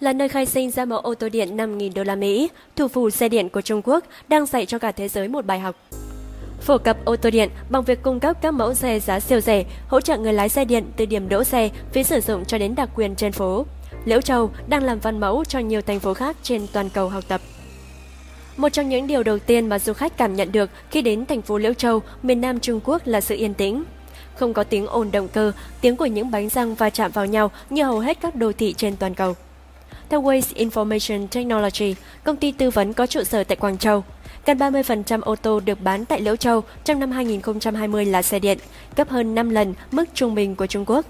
là nơi khai sinh ra mẫu ô tô điện 5.000 đô la Mỹ, thủ phủ xe điện của Trung Quốc đang dạy cho cả thế giới một bài học. Phổ cập ô tô điện bằng việc cung cấp các mẫu xe giá siêu rẻ, hỗ trợ người lái xe điện từ điểm đỗ xe, phí sử dụng cho đến đặc quyền trên phố. Liễu Châu đang làm văn mẫu cho nhiều thành phố khác trên toàn cầu học tập. Một trong những điều đầu tiên mà du khách cảm nhận được khi đến thành phố Liễu Châu, miền Nam Trung Quốc là sự yên tĩnh. Không có tiếng ồn động cơ, tiếng của những bánh răng va chạm vào nhau như hầu hết các đô thị trên toàn cầu. Theo Waze Information Technology, công ty tư vấn có trụ sở tại Quảng Châu, gần 30% ô tô được bán tại Liễu Châu trong năm 2020 là xe điện, gấp hơn 5 lần mức trung bình của Trung Quốc.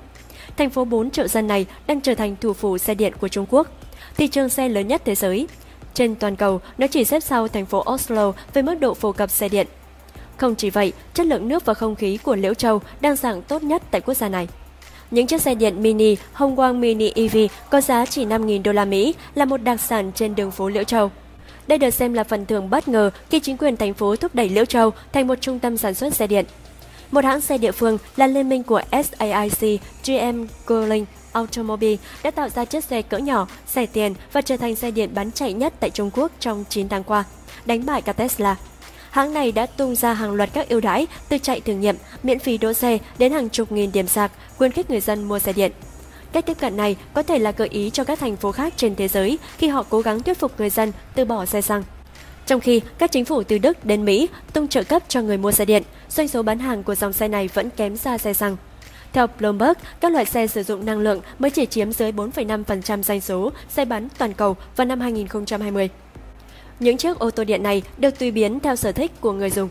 Thành phố 4 triệu dân này đang trở thành thủ phủ xe điện của Trung Quốc, thị trường xe lớn nhất thế giới. Trên toàn cầu, nó chỉ xếp sau thành phố Oslo về mức độ phổ cập xe điện. Không chỉ vậy, chất lượng nước và không khí của Liễu Châu đang dạng tốt nhất tại quốc gia này. Những chiếc xe điện mini Hồng Quang Mini EV có giá chỉ 5.000 đô la Mỹ là một đặc sản trên đường phố Liễu Châu. Đây được xem là phần thưởng bất ngờ khi chính quyền thành phố thúc đẩy Liễu Châu thành một trung tâm sản xuất xe điện. Một hãng xe địa phương là liên minh của SAIC, GM Guilin Automobile đã tạo ra chiếc xe cỡ nhỏ, rẻ tiền và trở thành xe điện bán chạy nhất tại Trung Quốc trong 9 tháng qua, đánh bại cả Tesla. Hãng này đã tung ra hàng loạt các ưu đãi từ chạy thử nghiệm, miễn phí đỗ xe đến hàng chục nghìn điểm sạc, khuyến khích người dân mua xe điện. Cách tiếp cận này có thể là gợi ý cho các thành phố khác trên thế giới khi họ cố gắng thuyết phục người dân từ bỏ xe xăng. Trong khi các chính phủ từ Đức đến Mỹ tung trợ cấp cho người mua xe điện, doanh số bán hàng của dòng xe này vẫn kém xa xe xăng. Theo Bloomberg, các loại xe sử dụng năng lượng mới chỉ chiếm dưới 4,5% doanh số xe bán toàn cầu vào năm 2020. Những chiếc ô tô điện này được tùy biến theo sở thích của người dùng.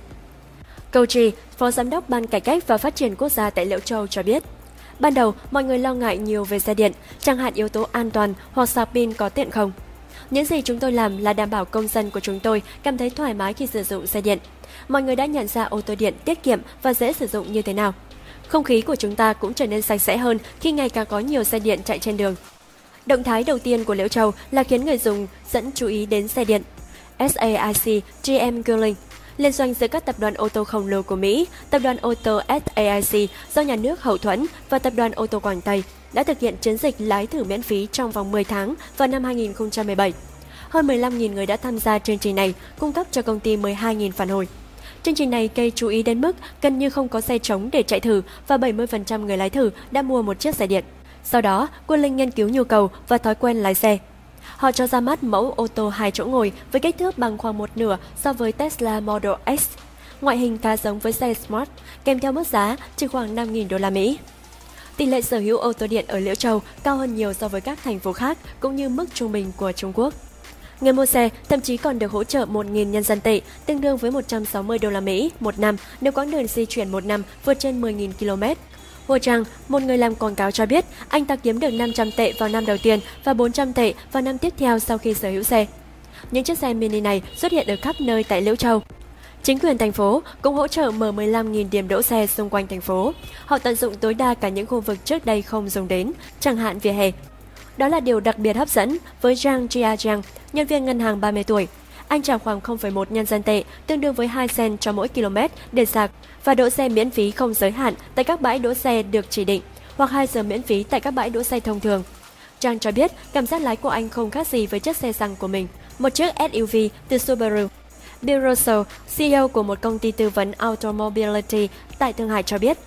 Câu Trì, Phó Giám đốc Ban Cải cách và Phát triển Quốc gia tại Liễu Châu cho biết, Ban đầu, mọi người lo ngại nhiều về xe điện, chẳng hạn yếu tố an toàn hoặc sạc pin có tiện không. Những gì chúng tôi làm là đảm bảo công dân của chúng tôi cảm thấy thoải mái khi sử dụng xe điện. Mọi người đã nhận ra ô tô điện tiết kiệm và dễ sử dụng như thế nào. Không khí của chúng ta cũng trở nên sạch sẽ hơn khi ngày càng có nhiều xe điện chạy trên đường. Động thái đầu tiên của Liễu Châu là khiến người dùng dẫn chú ý đến xe điện. SAIC GM Guilin liên doanh giữa các tập đoàn ô tô khổng lồ của Mỹ, tập đoàn ô tô SAIC do nhà nước hậu thuẫn và tập đoàn ô tô Quảng Tây đã thực hiện chiến dịch lái thử miễn phí trong vòng 10 tháng vào năm 2017. Hơn 15.000 người đã tham gia chương trình này, cung cấp cho công ty 12.000 phản hồi. Chương trình này gây chú ý đến mức gần như không có xe trống để chạy thử và 70% người lái thử đã mua một chiếc xe điện. Sau đó, Quân Linh nghiên cứu nhu cầu và thói quen lái xe. Họ cho ra mắt mẫu ô tô hai chỗ ngồi với kích thước bằng khoảng một nửa so với Tesla Model X. Ngoại hình khá giống với xe Smart, kèm theo mức giá chỉ khoảng 5.000 đô la Mỹ. Tỷ lệ sở hữu ô tô điện ở Liễu Châu cao hơn nhiều so với các thành phố khác cũng như mức trung bình của Trung Quốc. Người mua xe thậm chí còn được hỗ trợ 1.000 nhân dân tệ, tương đương với 160 đô la Mỹ một năm nếu quãng đường di chuyển một năm vượt trên 10.000 km. Hồ Trang, một người làm quảng cáo cho biết, anh ta kiếm được 500 tệ vào năm đầu tiên và 400 tệ vào năm tiếp theo sau khi sở hữu xe. Những chiếc xe mini này xuất hiện ở khắp nơi tại Liễu Châu. Chính quyền thành phố cũng hỗ trợ mở 15.000 điểm đỗ xe xung quanh thành phố. Họ tận dụng tối đa cả những khu vực trước đây không dùng đến, chẳng hạn vỉa hè. Đó là điều đặc biệt hấp dẫn với Zhang Jiajiang, nhân viên ngân hàng 30 tuổi. Anh trả khoảng 0,1 nhân dân tệ, tương đương với 2 sen cho mỗi km để sạc và đỗ xe miễn phí không giới hạn tại các bãi đỗ xe được chỉ định hoặc 2 giờ miễn phí tại các bãi đỗ xe thông thường. Trang cho biết cảm giác lái của anh không khác gì với chiếc xe xăng của mình, một chiếc SUV từ Subaru. Bill Russell, CEO của một công ty tư vấn Automobility tại Thượng Hải cho biết,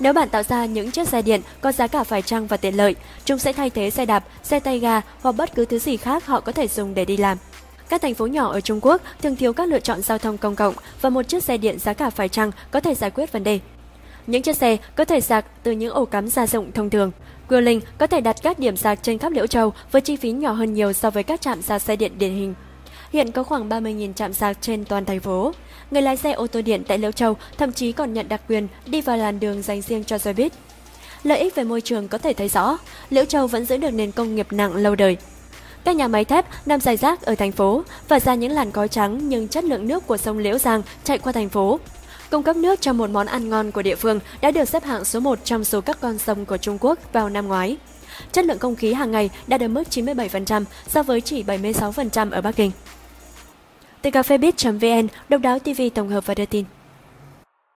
nếu bạn tạo ra những chiếc xe điện có giá cả phải chăng và tiện lợi, chúng sẽ thay thế xe đạp, xe tay ga hoặc bất cứ thứ gì khác họ có thể dùng để đi làm. Các thành phố nhỏ ở Trung Quốc thường thiếu các lựa chọn giao thông công cộng và một chiếc xe điện giá cả phải chăng có thể giải quyết vấn đề. Những chiếc xe có thể sạc từ những ổ cắm gia dụng thông thường. Guilin có thể đặt các điểm sạc trên khắp Liễu Châu với chi phí nhỏ hơn nhiều so với các trạm sạc xe điện điển hình. Hiện có khoảng 30.000 trạm sạc trên toàn thành phố. Người lái xe ô tô điện tại Liễu Châu thậm chí còn nhận đặc quyền đi vào làn đường dành riêng cho xe buýt. Lợi ích về môi trường có thể thấy rõ, Liễu Châu vẫn giữ được nền công nghiệp nặng lâu đời. Các nhà máy thép nằm dài rác ở thành phố và ra những làn khói trắng nhưng chất lượng nước của sông Liễu Giang chạy qua thành phố. Cung cấp nước cho một món ăn ngon của địa phương đã được xếp hạng số 1 trong số các con sông của Trung Quốc vào năm ngoái. Chất lượng không khí hàng ngày đạt ở mức 97% so với chỉ 76% ở Bắc Kinh. Từ cà phê vn, độc đáo TV tổng hợp và đưa tin.